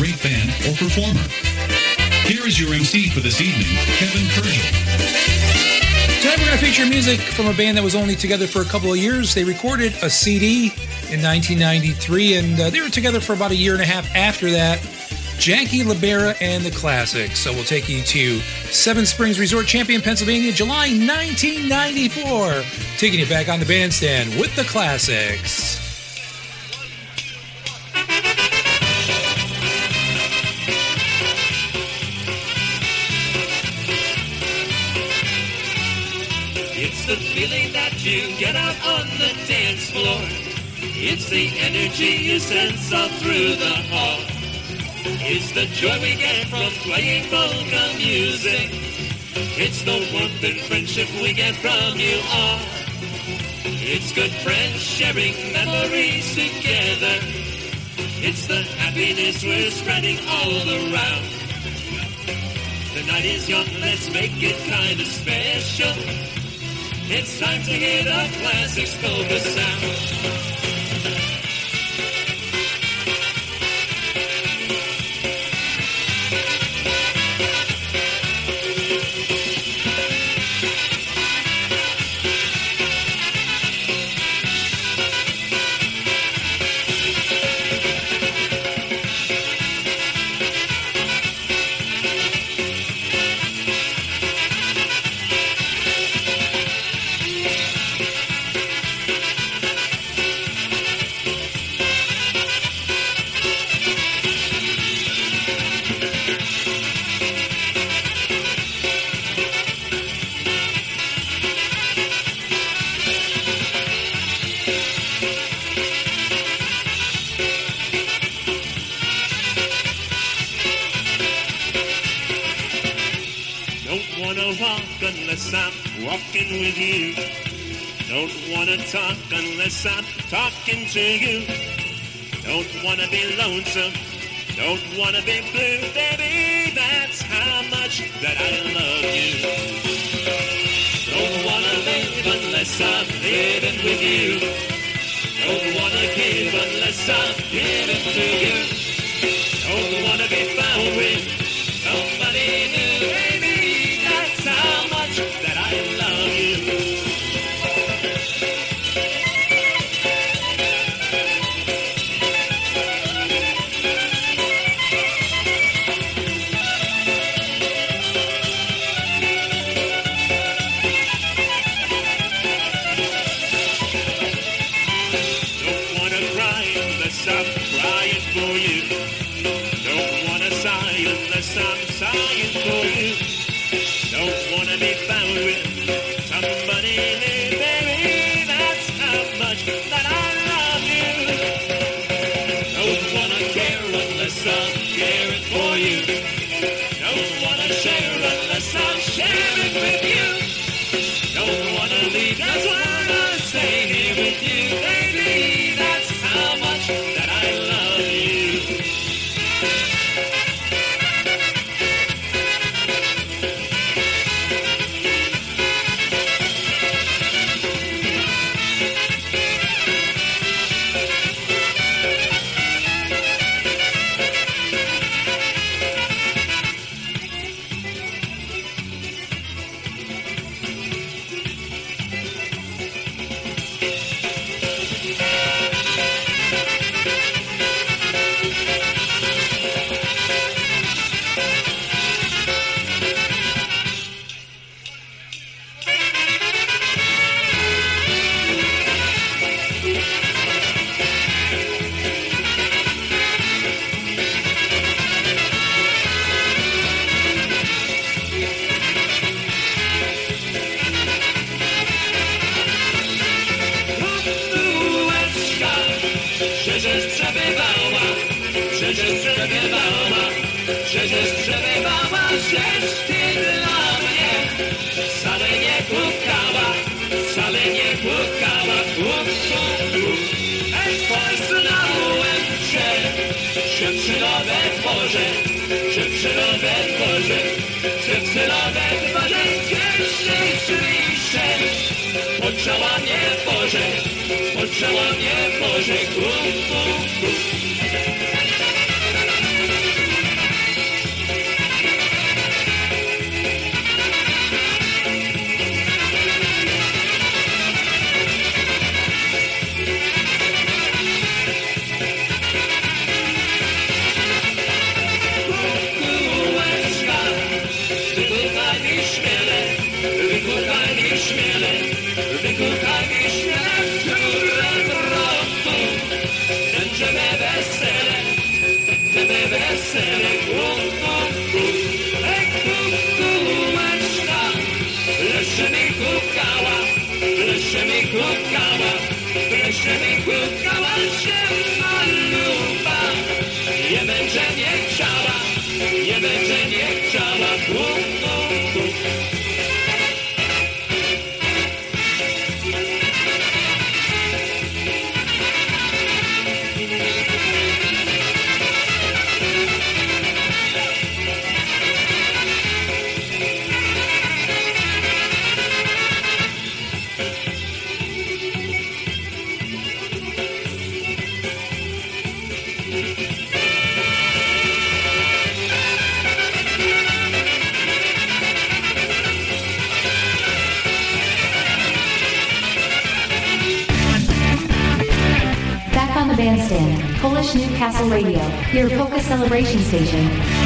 great band or performer. Here is your MC for this evening, Kevin Kurdziel. Tonight we're going to feature music from a band that was only together for a couple of years. They recorded a CD in 1993, and uh, they were together for about a year and a half after that. Jackie Libera and the Classics. So we'll take you to Seven Springs Resort Champion, Pennsylvania, July 1994. Taking you back on the bandstand with the Classics. You get out on the dance floor. It's the energy you sense all through the hall. It's the joy we get from playing polka music. It's the warmth and friendship we get from you all. It's good friends sharing memories together. It's the happiness we're spreading all around. The night is young, let's make it kind of special. It's time to hear the classics polka sound. Wanna talk unless I'm talking to you. Don't wanna be lonesome. Don't wanna be blue, baby. That's how much that I love you. Don't wanna live unless I'm living with you. Don't wanna give unless I'm giving to you. Unless I'm sighing for you. Don't wanna be found with somebody new, Boże, potrzeba mnie Boże, gum, gum. Leży mi kukała, leży mi kukała, się maluba, nie będzie nie Newcastle Radio, your polka celebration station.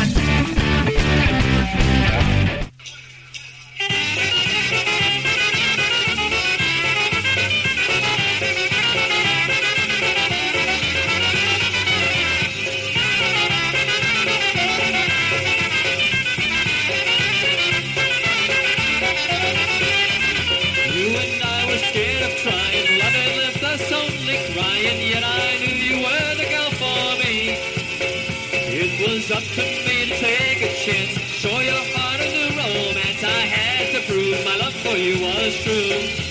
Chance. Show your heart of the romance. I had to prove my love for you was true.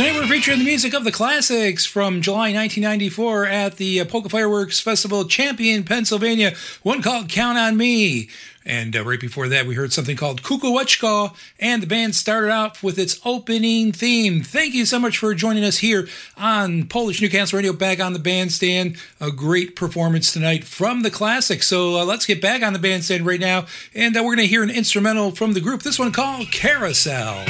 Tonight we're featuring the music of the classics from July 1994 at the uh, Polka Fireworks Festival, Champion, Pennsylvania. One called "Count on Me," and uh, right before that we heard something called "Kukuwachka," and the band started out with its opening theme. Thank you so much for joining us here on Polish Newcastle Radio. Back on the bandstand, a great performance tonight from the classics. So uh, let's get back on the bandstand right now, and uh, we're going to hear an instrumental from the group. This one called "Carousel."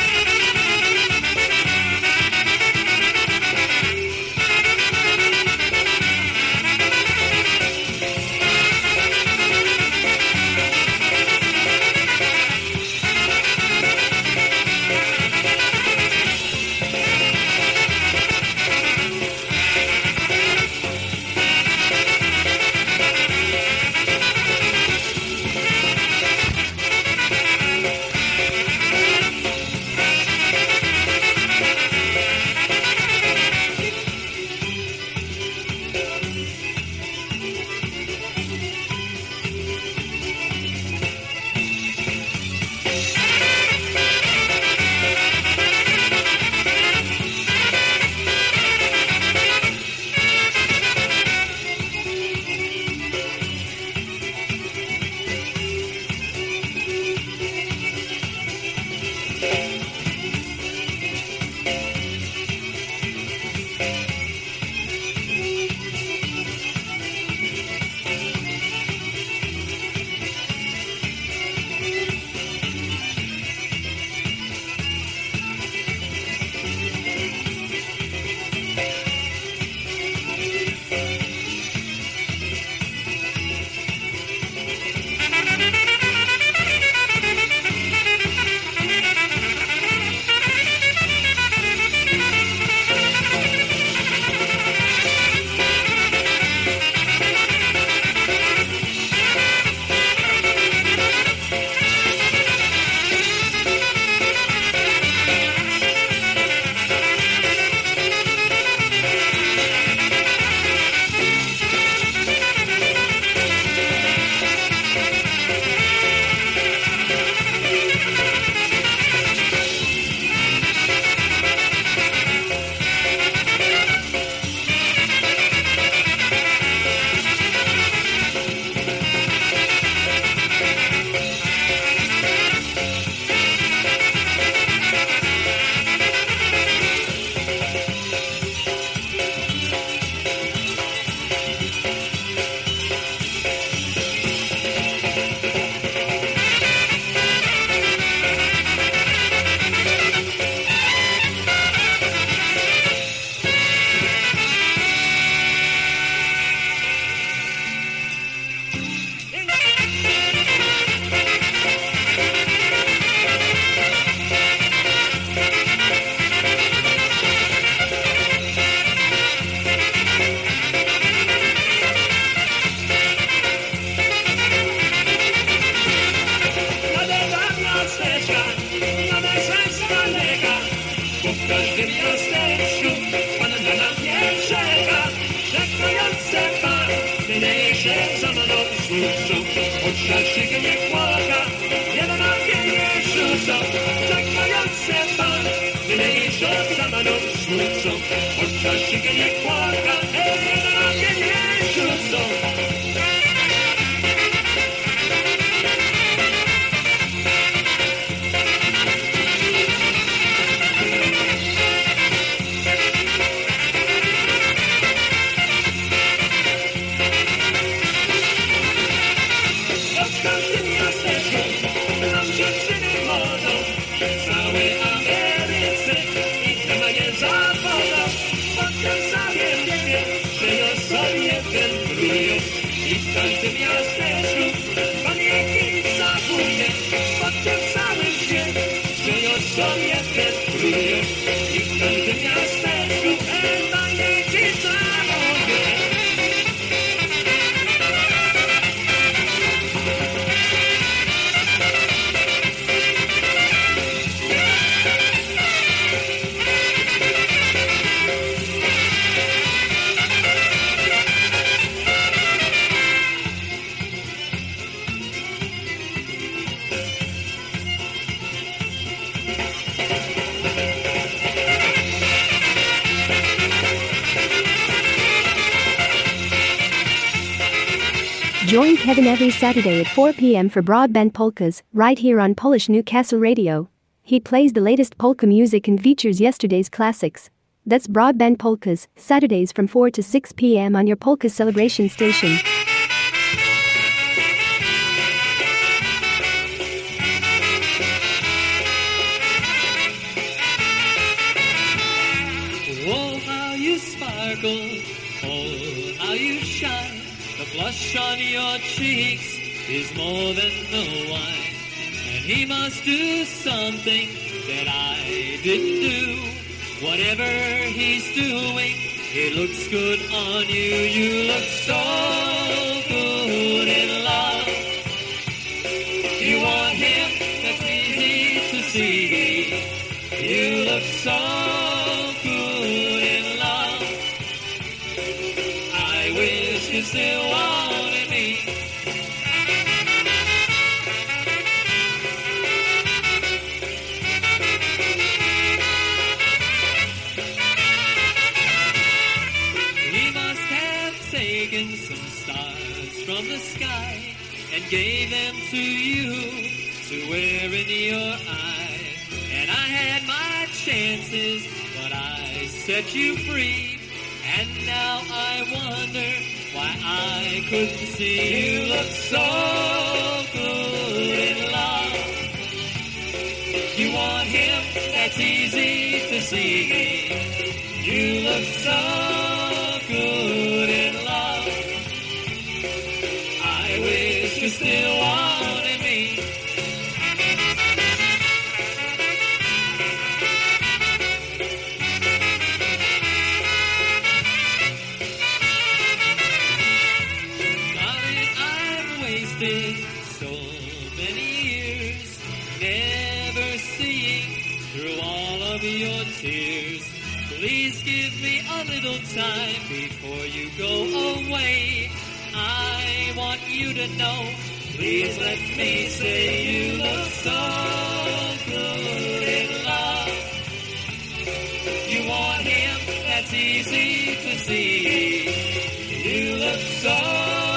Panny się za mną służą, od szyk nie płaka, jeden na mnie rzucą, czekające panny się za mną służą, od szyk nie płaka, Join Kevin every Saturday at 4 p.m. for Broadband Polkas, right here on Polish Newcastle Radio. He plays the latest polka music and features yesterday's classics. That's Broadband Polkas, Saturdays from 4 to 6 p.m. on your polka celebration station. Oh, how you sparkle, oh, how you shine. The blush on your cheeks is more than the wine. And he must do something that I didn't do. Whatever he's doing, it looks good on you. You look so gave them to you to wear in your eye. And I had my chances, but I set you free. And now I wonder why I couldn't see you look so good in love. You want him, that's easy to see. You look so good still wanted me. I've wasted so many years never seeing through all of your tears. Please give me a little time before you go away. I want you to know. Please let me say you look so good in love. You want him, that's easy to see. You look so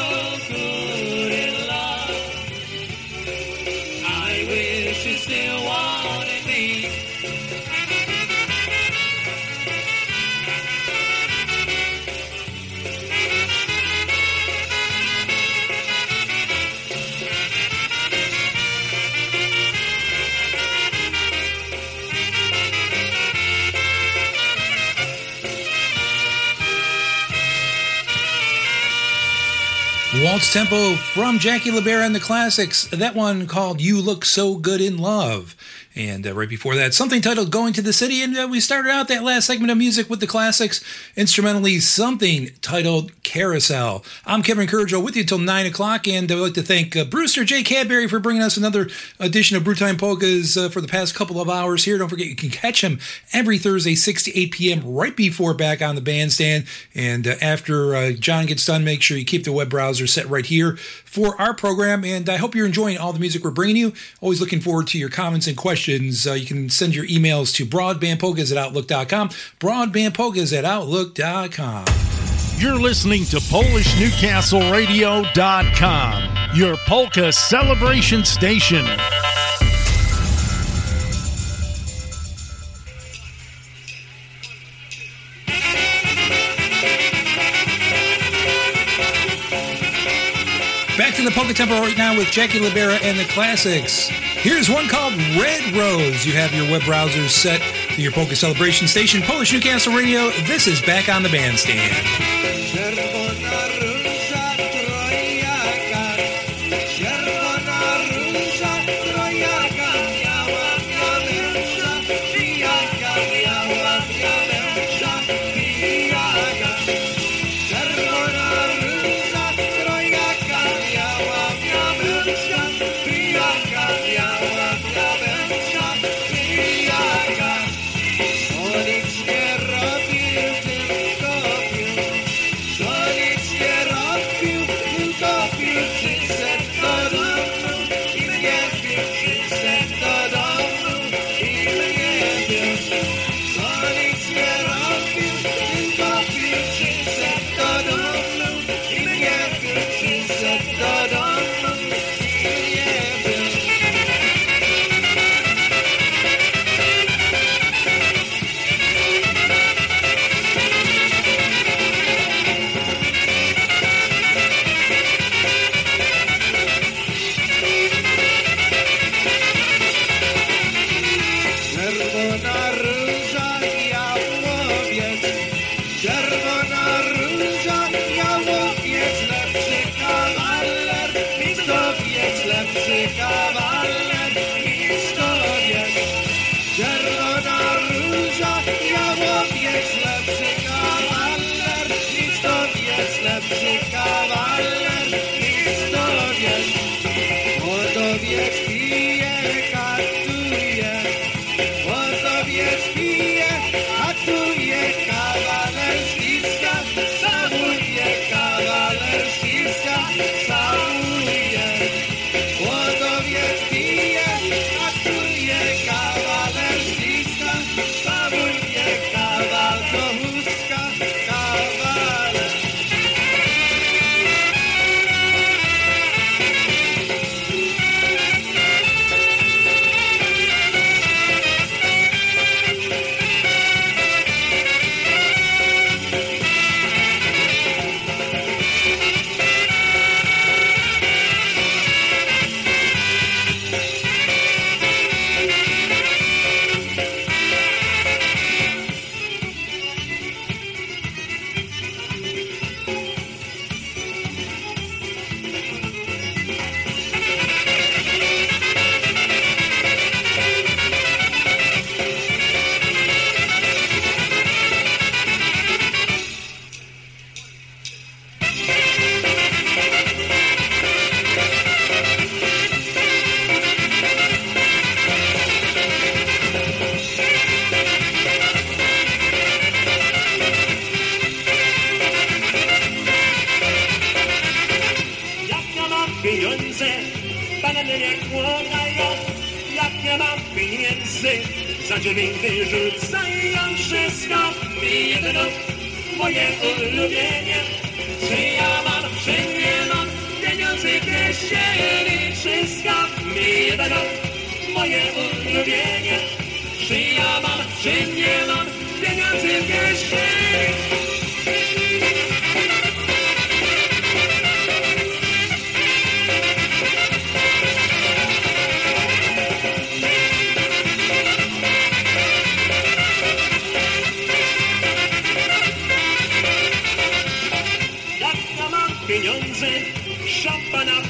Waltz tempo from Jackie Libera and the Classics. That one called You Look So Good in Love. And uh, right before that, something titled Going to the City. And uh, we started out that last segment of music with the classics, instrumentally something titled Carousel. I'm Kevin Kurdziel with you until 9 o'clock. And I'd like to thank uh, Brewster J. Cadbury for bringing us another edition of Brewtime Polkas uh, for the past couple of hours here. Don't forget, you can catch him every Thursday, 6 to 8 p.m., right before back on the bandstand. And uh, after uh, John gets done, make sure you keep the web browser set right here for our program. And I hope you're enjoying all the music we're bringing you. Always looking forward to your comments and questions questions, uh, you can send your emails to broadbandpolkas at outlook.com. Broadbandpolkas at outlook.com. You're listening to PolishNewcastleRadio.com, your polka celebration station. Back to the polka tempo right now with Jackie Libera and the classics. Here's one called Red Rose. You have your web browser set to your polka celebration station, Polish Newcastle Radio. This is back on the bandstand. pierdo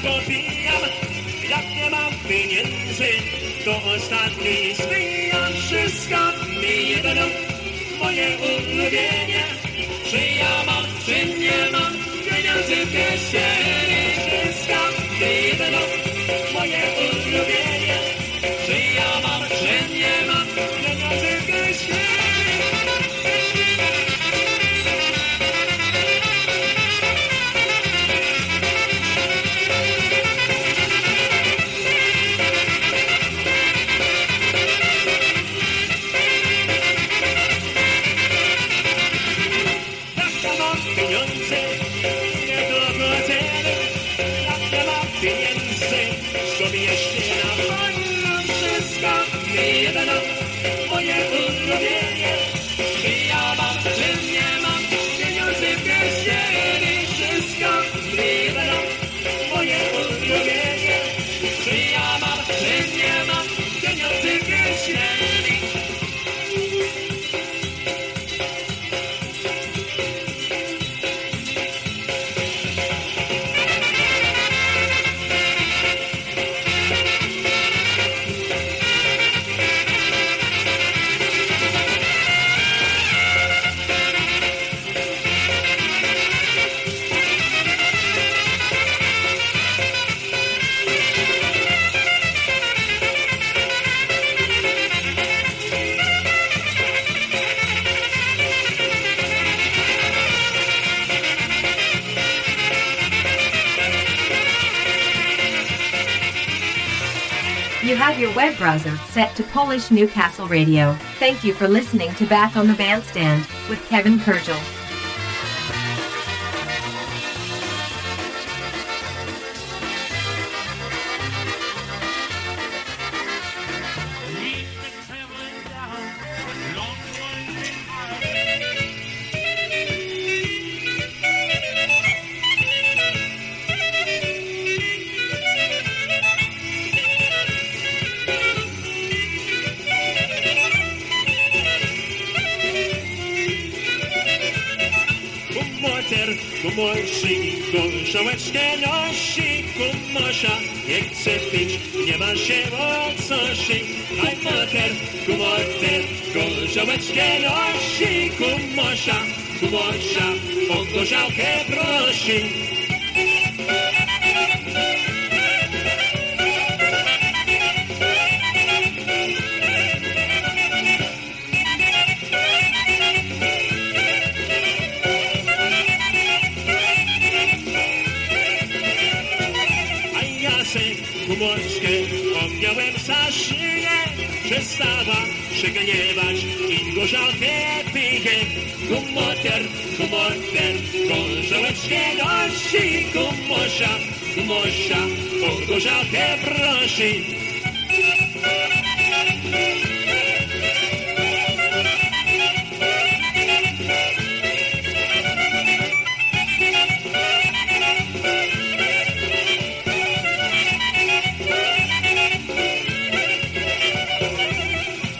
dobijam, jak nie mam pieniędzy, to ostatni zmijam, wszystko mi jedno, moje ulubienie, czy ja mam, czy nie mam, pieniądze w kieszeni, wszystko mi jedno, moje ulubienie. You have your web browser set to Polish Newcastle Radio. Thank you for listening to Back on the Bandstand with Kevin Kurdziel. já o quebroche o gorzałkę prosi.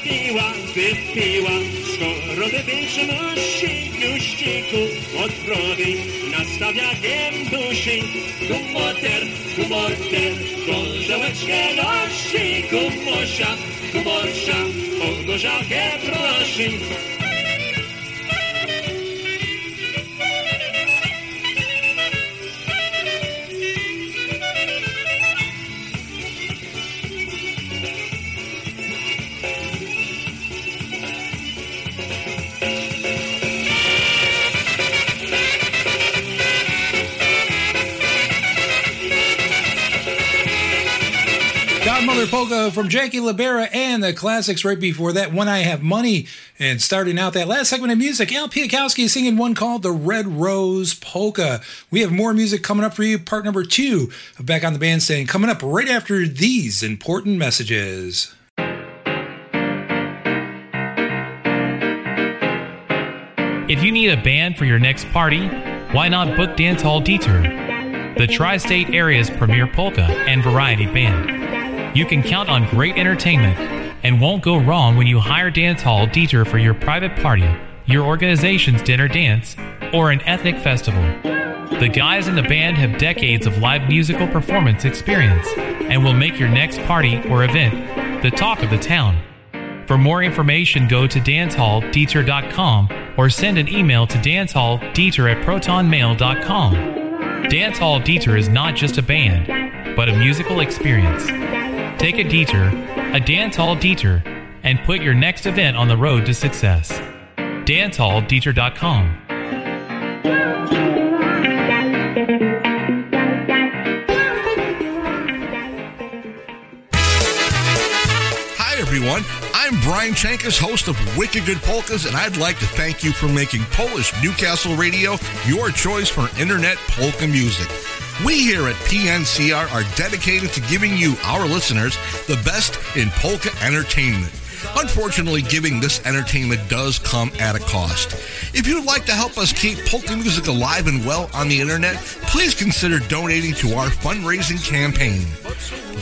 Piła, wypiła, skoro wypięć musi, juściku od progi nastawiakiem dusi. Kumoter, kumoter, gorzołeczkę nosi, kumosia, kumosia, o gorzałkę prosi. Polka from Jackie Libera and the classics right before that, When I Have Money. And starting out that last segment of music, Al Piakowski singing one called The Red Rose Polka. We have more music coming up for you, part number two of Back on the Bandstand, coming up right after these important messages. If you need a band for your next party, why not book Dance Hall Detour, the tri state area's premier polka and variety band? You can count on great entertainment and won't go wrong when you hire Dance Hall Detour for your private party, your organization's dinner dance, or an ethnic festival. The guys in the band have decades of live musical performance experience and will make your next party or event the talk of the town. For more information, go to dancehalldetour.com or send an email to dancehalldetour at protonmail.com. Dancehall Detour is not just a band, but a musical experience. Take a Dieter, a Dance Hall Detour, and put your next event on the road to success. DanceHallDetour.com. Hi, everyone. I'm Brian Chankus, host of Wicked Good Polkas, and I'd like to thank you for making Polish Newcastle Radio your choice for internet polka music. We here at PNCR are dedicated to giving you, our listeners, the best in polka entertainment. Unfortunately, giving this entertainment does come at a cost. If you'd like to help us keep polka music alive and well on the internet, please consider donating to our fundraising campaign.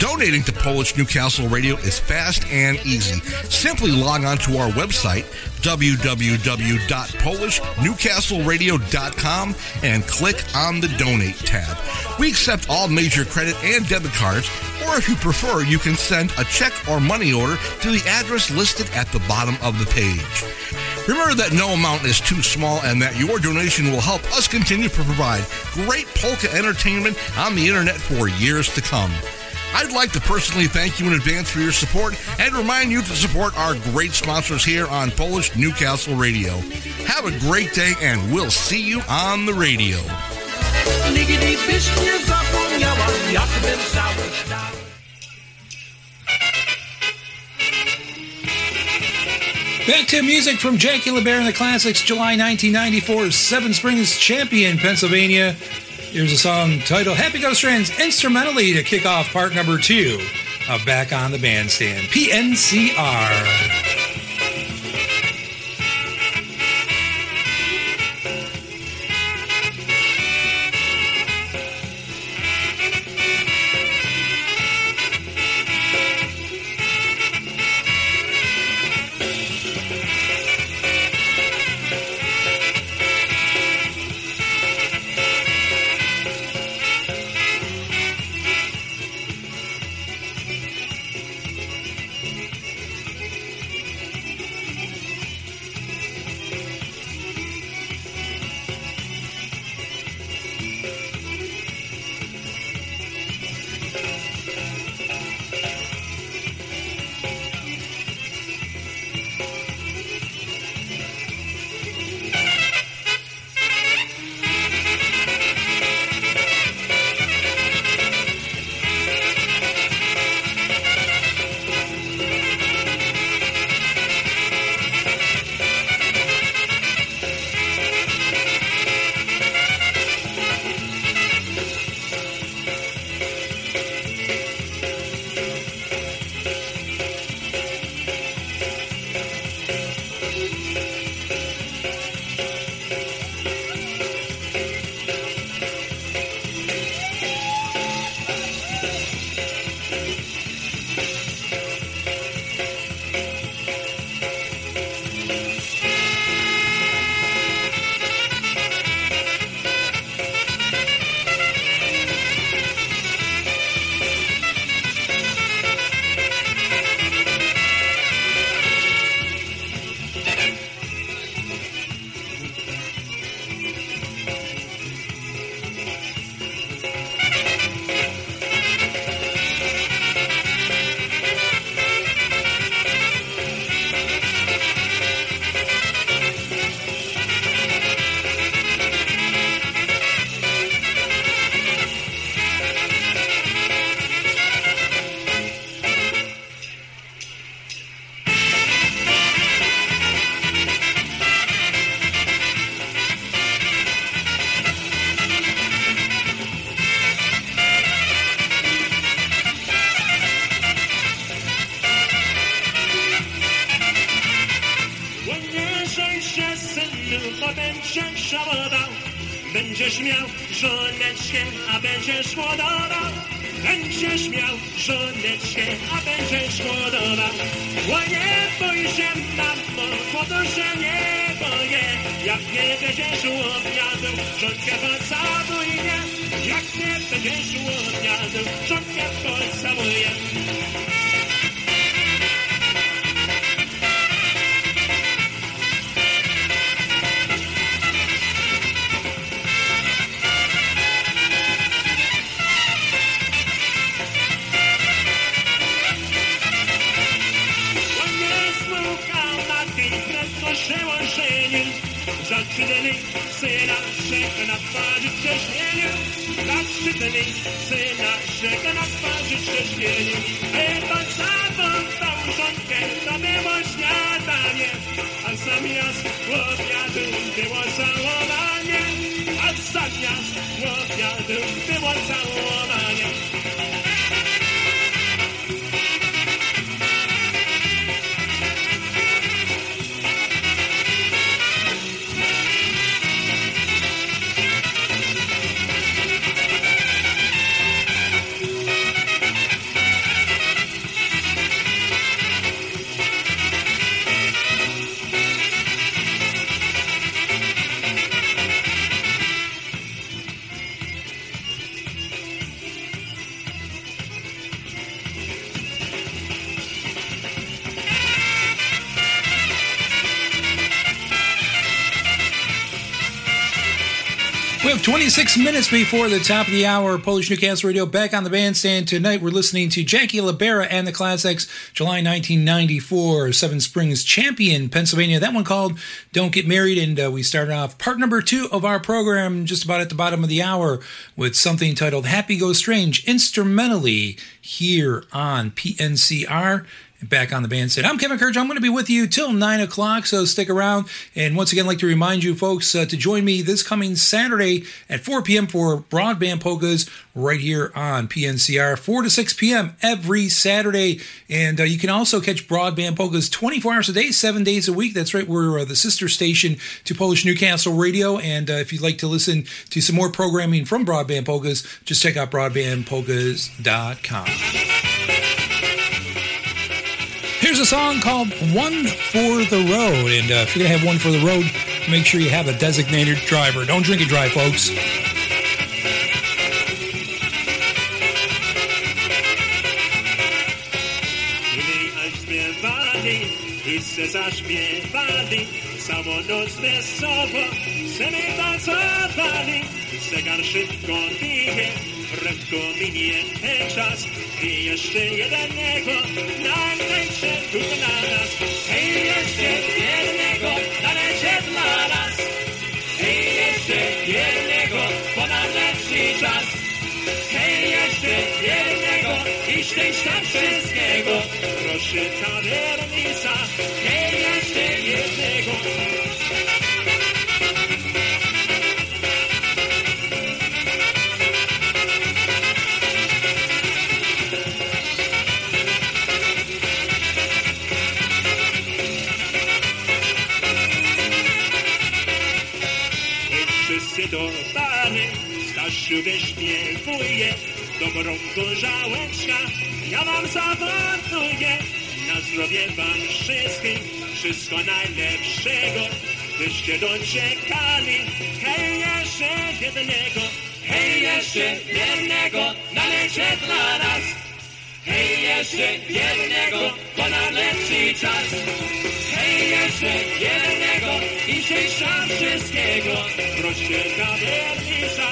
Donating to Polish Newcastle Radio is fast and easy. Simply log on to our website, www.polishnewcastleradio.com, and click on the Donate tab. We accept all major credit and debit cards, or if you prefer, you can send a check or money order to the address listed at the bottom of the page. Remember that no amount is too small and that your donation will help us continue to provide great polka entertainment on the internet for years to come. I'd like to personally thank you in advance for your support and remind you to support our great sponsors here on Polish Newcastle Radio. Have a great day and we'll see you on the radio. Nigdy byś nie zapomniała, jakbym całość dał. Back to music from Jackie Libera and the Classics, July 1994, Seven Springs Champion, Pennsylvania. Here's a song titled Happy Go Strands instrumentally to kick off part number two of Back on the Bandstand, PNCR. Będziesz łomniadą, żonkę pocałuję, jak nie będziesz łomniadą, żonkę pocałuję. Na twarzy trzeźwieniu Zaczytany syna rzeka na twarzy trzeźwieniu Chyba tą żonkę to było śniadanie A zamiast obiadu było całowanie A zamiast obiadu było całowanie 26 minutes before the top of the hour. Polish Newcastle Radio back on the bandstand tonight. We're listening to Jackie Libera and the Classics, July 1994, Seven Springs Champion, Pennsylvania. That one called Don't Get Married. And uh, we started off part number two of our program just about at the bottom of the hour with something titled Happy Go Strange, instrumentally here on PNCR back on the bandstand, I'm Kevin Kurdziel. I'm going to be with you till 9 o'clock, so stick around. And once again, I'd like to remind you folks uh, to join me this coming Saturday at 4 p.m. for Broadband Polkas right here on PNCR, 4 to 6 p.m. every Saturday. And uh, you can also catch Broadband Polkas 24 hours a day, seven days a week. That's right, we're uh, the sister station to Polish Newcastle Radio. And uh, if you'd like to listen to some more programming from Broadband Polkas, just check out broadbandpolkas.com. Here's a song called One for the Road. And uh, if you're going to have one for the road, make sure you have a designated driver. Don't drink and drive, folks. I se zaśpiewali Całą noc wesoło Se my tancowali Zegar szybko bije Prędko minie ten czas. I jeszcze jednego Nalecie tu na nas. Hej, jeszcze jednego Nalecie dla nas. Hej, jeszcze jednego Bo najlepszy czas I szczęścia wszystkiego. Proszę tavernisa Hej, jeszcze jednego wszyscy do bary Stasiu wyśpiewuje Dobrą gorzałeczka Ja wam zawoduję Na zdrowie wam wszystkim Wszystko najlepszego. Byście doczekali Hej, jeszcze jednego Hej, jeszcze jednego Nalecie dla nas. Hej, jeszcze jednego Bo najlepszy czas. Hej, jeszcze jednego I szczęścia wszystkiego. Proszę kabernisa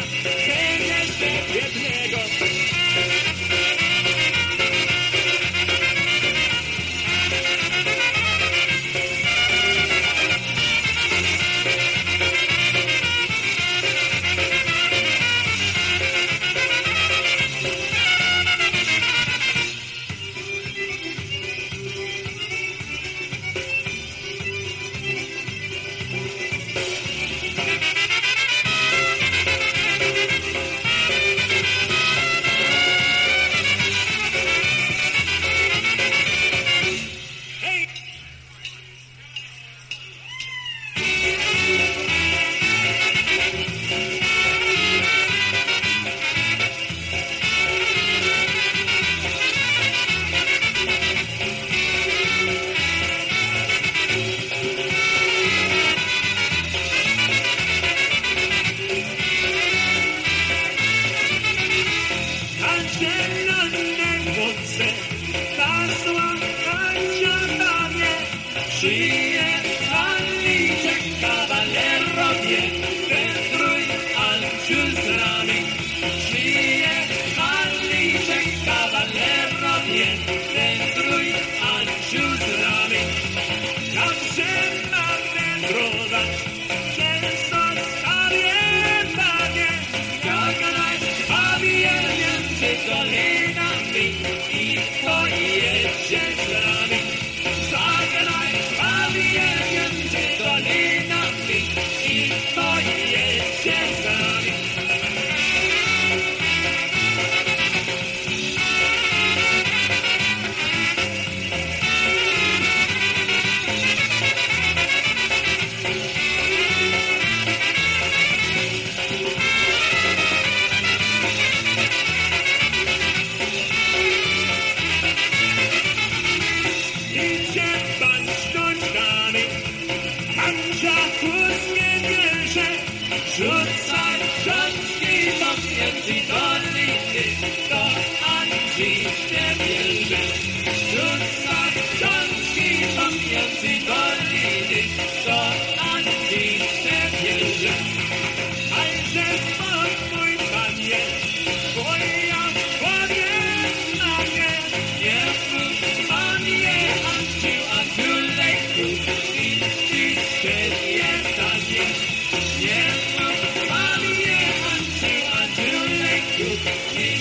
back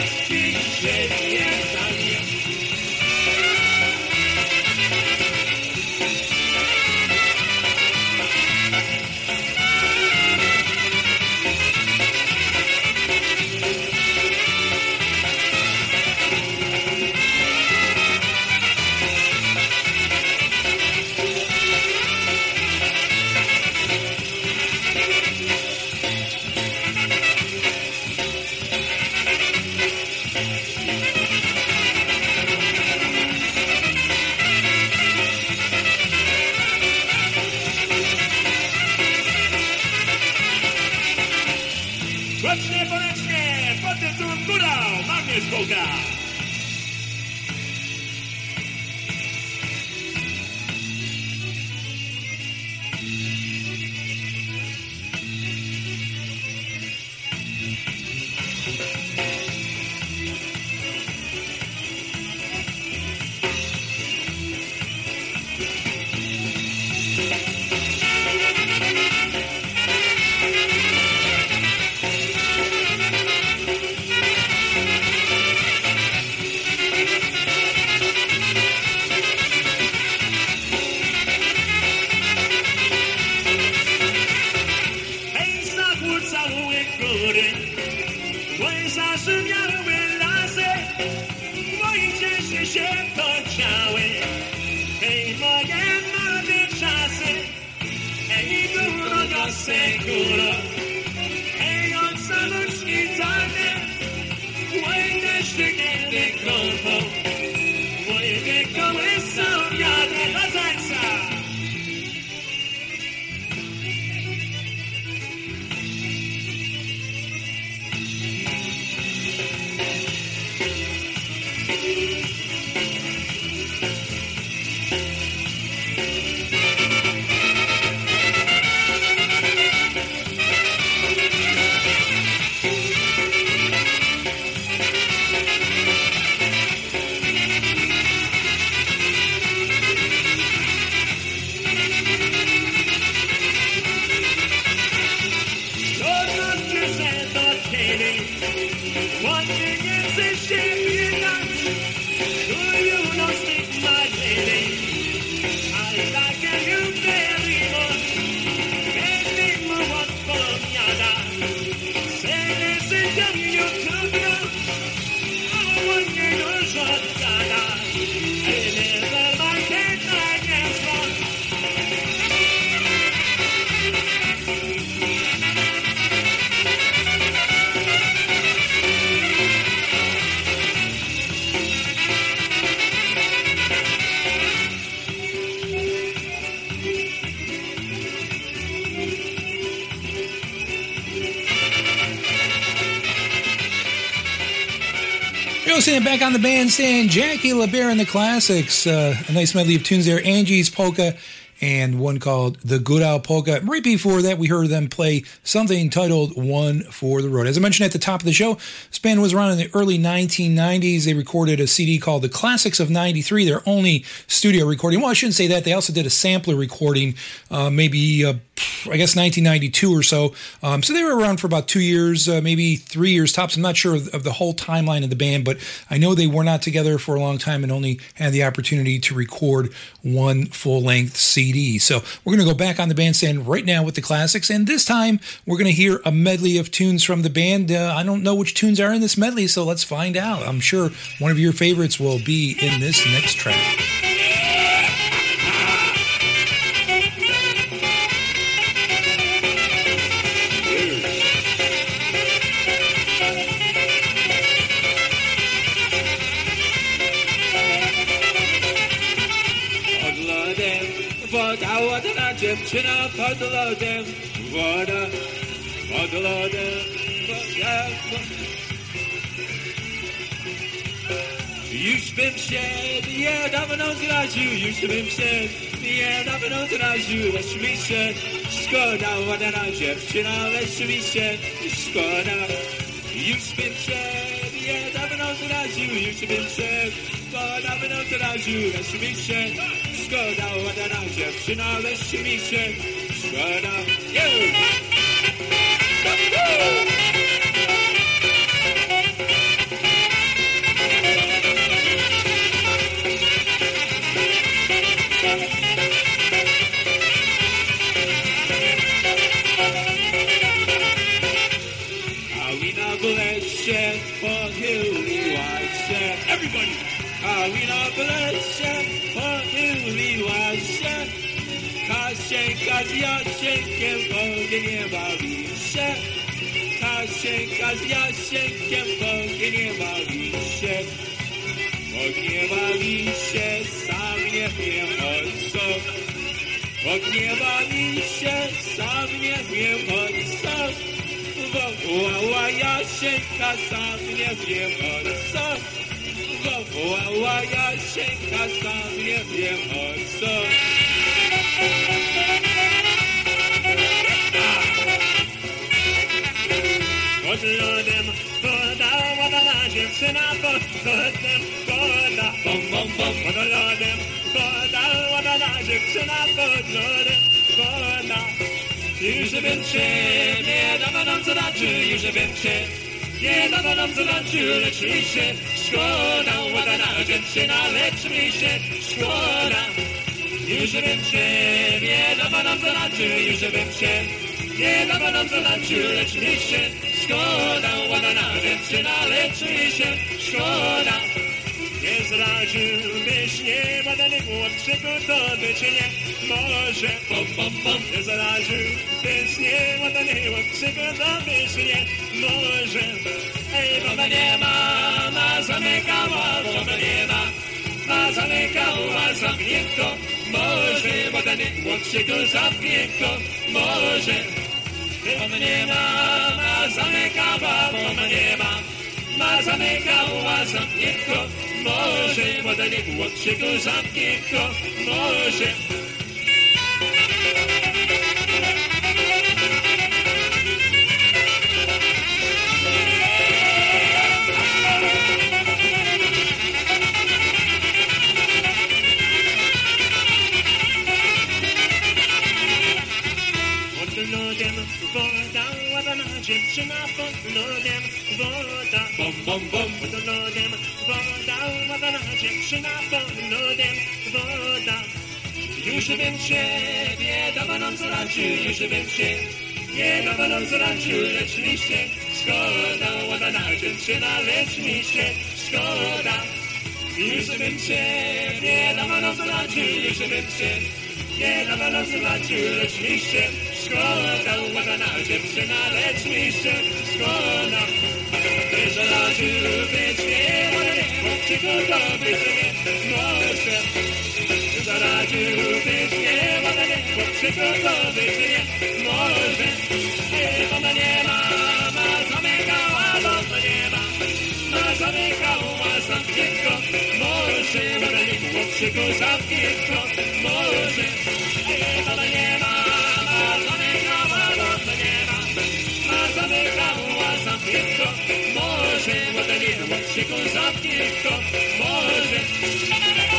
on the bandstand, Jackie Libera and the Classics. Uh, a nice medley of tunes there. Angie's Polka and one called The Good Owl Polka. Right before that, we heard them play something titled One for the Road. As I mentioned at the top of the show, this band was around in the early 1990s. They recorded a CD called The Classics of 93, their only studio recording. Well, I shouldn't say that. They also did a sampler recording, uh, maybe, uh, I guess, 1992 or so. Um, so they were around for about two years, uh, maybe three years tops. I'm not sure of, of the whole timeline of the band, but I know they were not together for a long time and only had the opportunity to record one full length CD. So we're going to go back on the bandstand right now with the classics, and this time we're going to hear a medley of tunes from the band. Uh, I don't know which tunes are in this medley, so let's find out. I'm sure one of your favorites will be in this next track. Dziewczyna pod lodem, woda pod lodem, woda. Już bym się nie dawno zraził, już bym się nie dawno zraził, lecz mi się szkoda, ładna dziewczyna, lecz mi się szkoda. Już bym się nie dawno zraził, już bym się nie dawno zraził, lecz mi się szkoda, ładna dziewczyna, lecz mi się szkoda. Yeah! Everybody! A we pochyliła się. Kasieńka z Jasieńkiem w ognie bawi się. Kasieńka z Jasieńkiem w ognie bawi się. W ognie bawi się, sam nie wiem o co. W ognie bawi się, sam nie wiem o co. Wołała Jasieńka, sam nie wiem o co. Wołała Jasieńka, sam nie wiem o co. Pod lodem woda, ładna dziewczyna pod lodem woda, bom, bom, bom. Pod lodem woda, ładna dziewczyna pod lodem woda. Już bym cię nie dawno zobaczył, już bym cię nie dawno zobaczył, lecz mi się. Szkoda, ładna dziewczyna, lecz mi się. Szkoda. Już bym cię nie dawno zobaczył, już bym cię nie dawno zobaczył, lecz mi się. Szkoda, ładna dziewczyna, lecz mi się. Szkoda. Zraziłbyś niebadany głód przygotowany cię może Bom, bom, bom Zraziłbyś niebadany głód przygotowany cię może Ej, woda nie ma, ma zamykała, woda nie ma. Ma zamykała, zamknie Może woda nie głód się go zamknie to Może Woda nie ma, ma zamykała, woda nie ma. Ma zamykała, zamknie może. Badany chłopczyku, zamknięto, może. Woda, ładna dziewczyna pod lodem woda. Bom, bom, bom. Pod lodem woda, ładna dziewczyna pod lodem woda. Już bym ciebie dawno zobaczył, już bym cię nie dawno zobaczył, lecz mi się szkoda, ładna dziewczyna, lecz mi się szkoda. Już bym ciebie dawno zobaczył, już bym cię nie dawno zobaczył, lecz mi się szkoda, ładna dziewczyna, lecz mi się szkoda. Nie zaraził być nie, ładny chłopczyku, to być nie może. Nie zaraził być nie, ładny chłopczyku, to być nie może. Ej, mama nie ma, ma zamykała, mama nie ma. Ma zamykała, zamknięto, może. Ładny chłopczyku, zamknięto, może. tylko może, Madalino, się go za tylko może.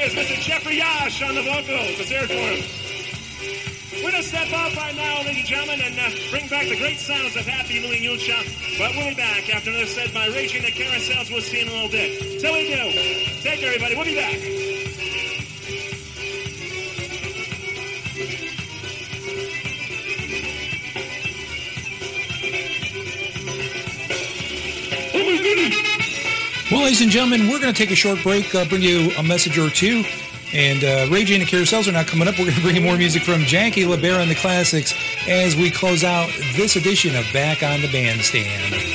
Is, Mr. Jeffrey Yash on the vocals. Let's hear it for him. We're going to step up right now, ladies and gentlemen, and uh, bring back the great sounds of Happy Louie Mucha. But we'll be back after another set by Raging the Carousels. We'll see you in a little bit. Till we do, take care, everybody. We'll be back. Well, ladies and gentlemen, we're going to take a short break, uh, bring you a message or two. And uh, Ray Jane and the Carousels are not coming up. We're going to bring you more music from Jackie Libera and the Classics as we close out this edition of Back on the Bandstand.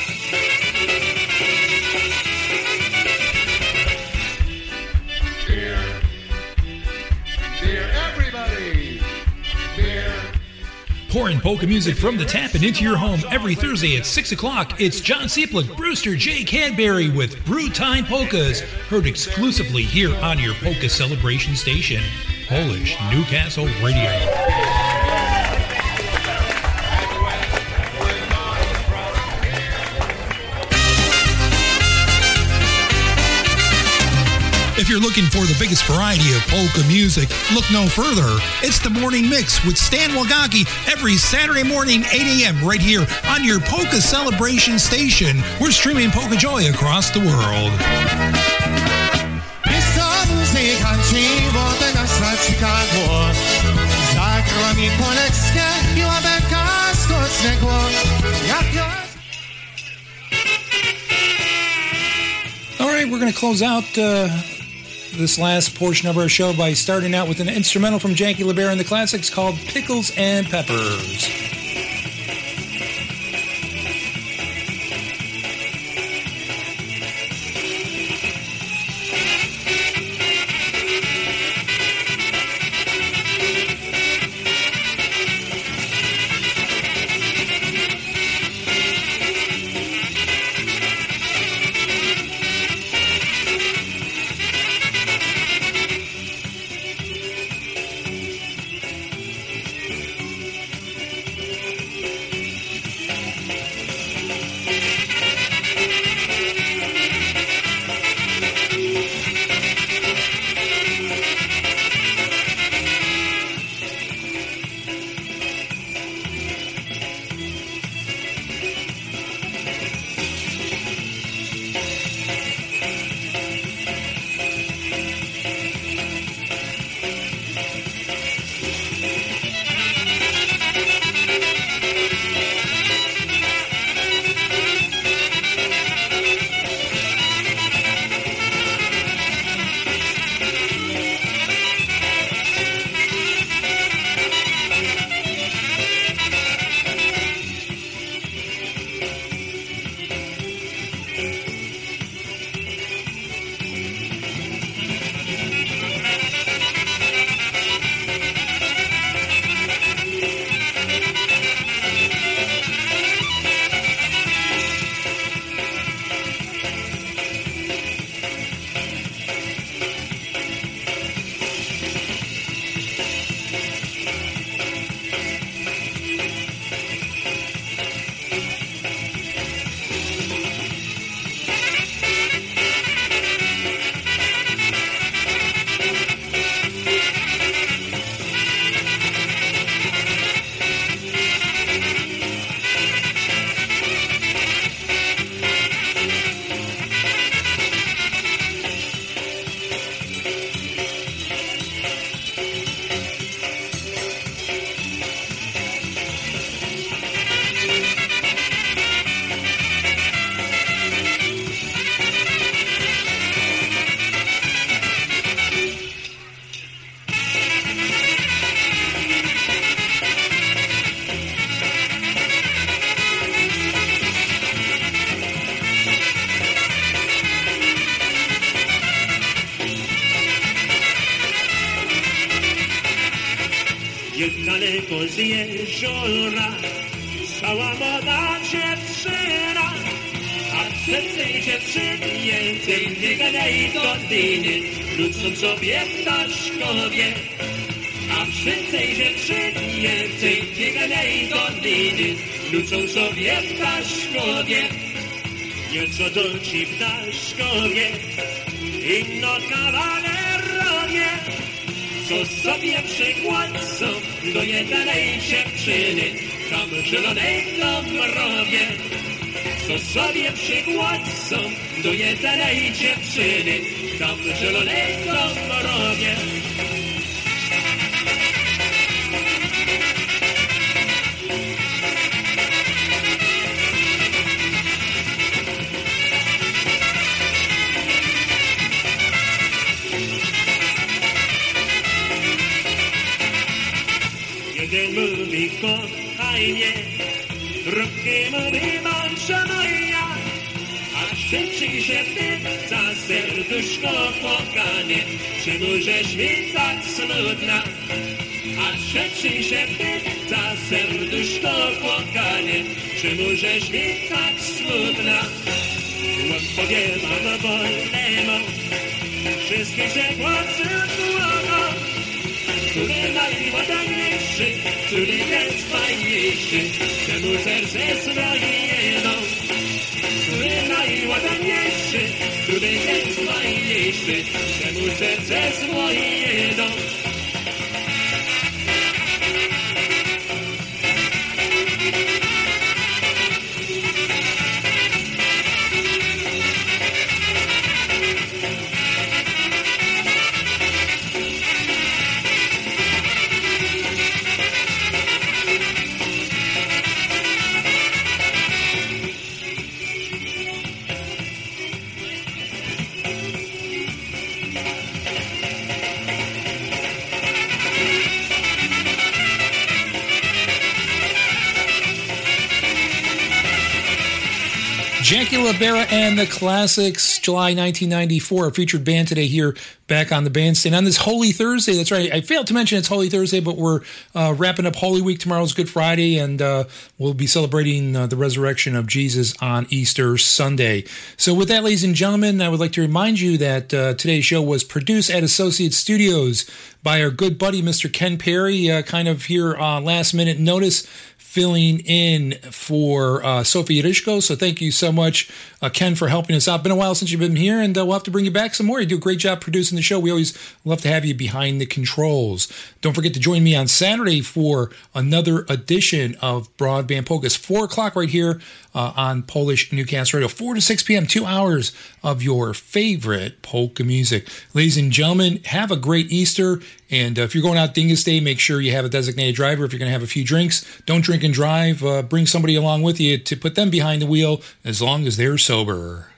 Pouring polka music from the tap and into your home every Thursday at 6 o'clock. It's John Sieplick, Brewster J. Cadbury with Brew Time Polkas, heard exclusively here on your polka celebration station, Polish Newcastle Radio. You're looking for the biggest variety of polka music, look no further. It's the Morning Mix with Stan Wagaki every Saturday morning, 8 a.m. right here on your polka celebration station. We're streaming Polka Joy across the world. All right, we're going to close out uh, this last portion of our show by starting out with an instrumental from Jackie Libera and the Classics called Pickles and Peppers. Sobie ptaszkowie. Nieco to ci ptaszkowie, inno kawalerowie, co sobie przykładcą do jedynej dziewczyny, tam zielonej mrowie. Co sobie przykładcą do jedynej dziewczyny, tam zielonej I can move because I nie Rokiem moja A szybciej, że ty za serduszko płakanie Czy możesz mi tak smutna? A szybciej, że ty za serduszko płakanie Czy możesz mi tak smutna? Odpowiadam wolnemu. Wszystkie się płacą głową który najładniejszy, który jest fajniejszy, temu serce jedno. Który najładniejszy, który jest fajniejszy, temu serce swoje jedno. Jackie and the Classics, July 1994, a featured band today here back on the bandstand on this Holy Thursday. That's right. I failed to mention it's Holy Thursday, but we're uh, wrapping up Holy Week. Tomorrow's Good Friday, and uh, we'll be celebrating uh, the resurrection of Jesus on Easter Sunday. So, with that, ladies and gentlemen, I would like to remind you that uh, today's show was produced at Associate Studios by our good buddy, Mr. Ken Perry, uh, kind of here uh, last minute notice filling in for uh, Sophie Rishko. So thank you so much, uh, Ken, for helping us out. Been a while since you've been here, and uh, we'll have to bring you back some more. You do a great job producing the show. We always love to have you behind the controls. Don't forget to join me on Saturday for another edition of Broadband Polkas, 4 o'clock right here uh, on Polish Newcastle Radio, 4 to 6 p.m., two hours of your favorite polka music. Ladies and gentlemen, have a great Easter. And uh, if you're going out Dyngus Day, make sure you have a designated driver. If you're going to have a few drinks, don't drink and drive. Uh, bring somebody along with you to put them behind the wheel as long as they're sober.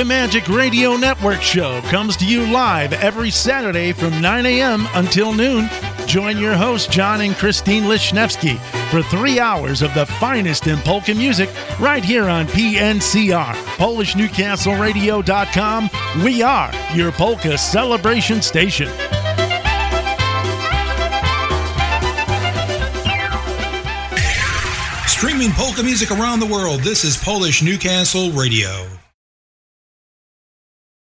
The Magic Radio Network show comes to you live every Saturday from 9 a.m. until noon. Join your hosts, John and Christine Lishnevsky, for three hours of the finest in polka music right here on PNCR, PolishNewcastleRadio.com. We are your polka celebration station. Streaming polka music around the world, this is Polish Newcastle Radio.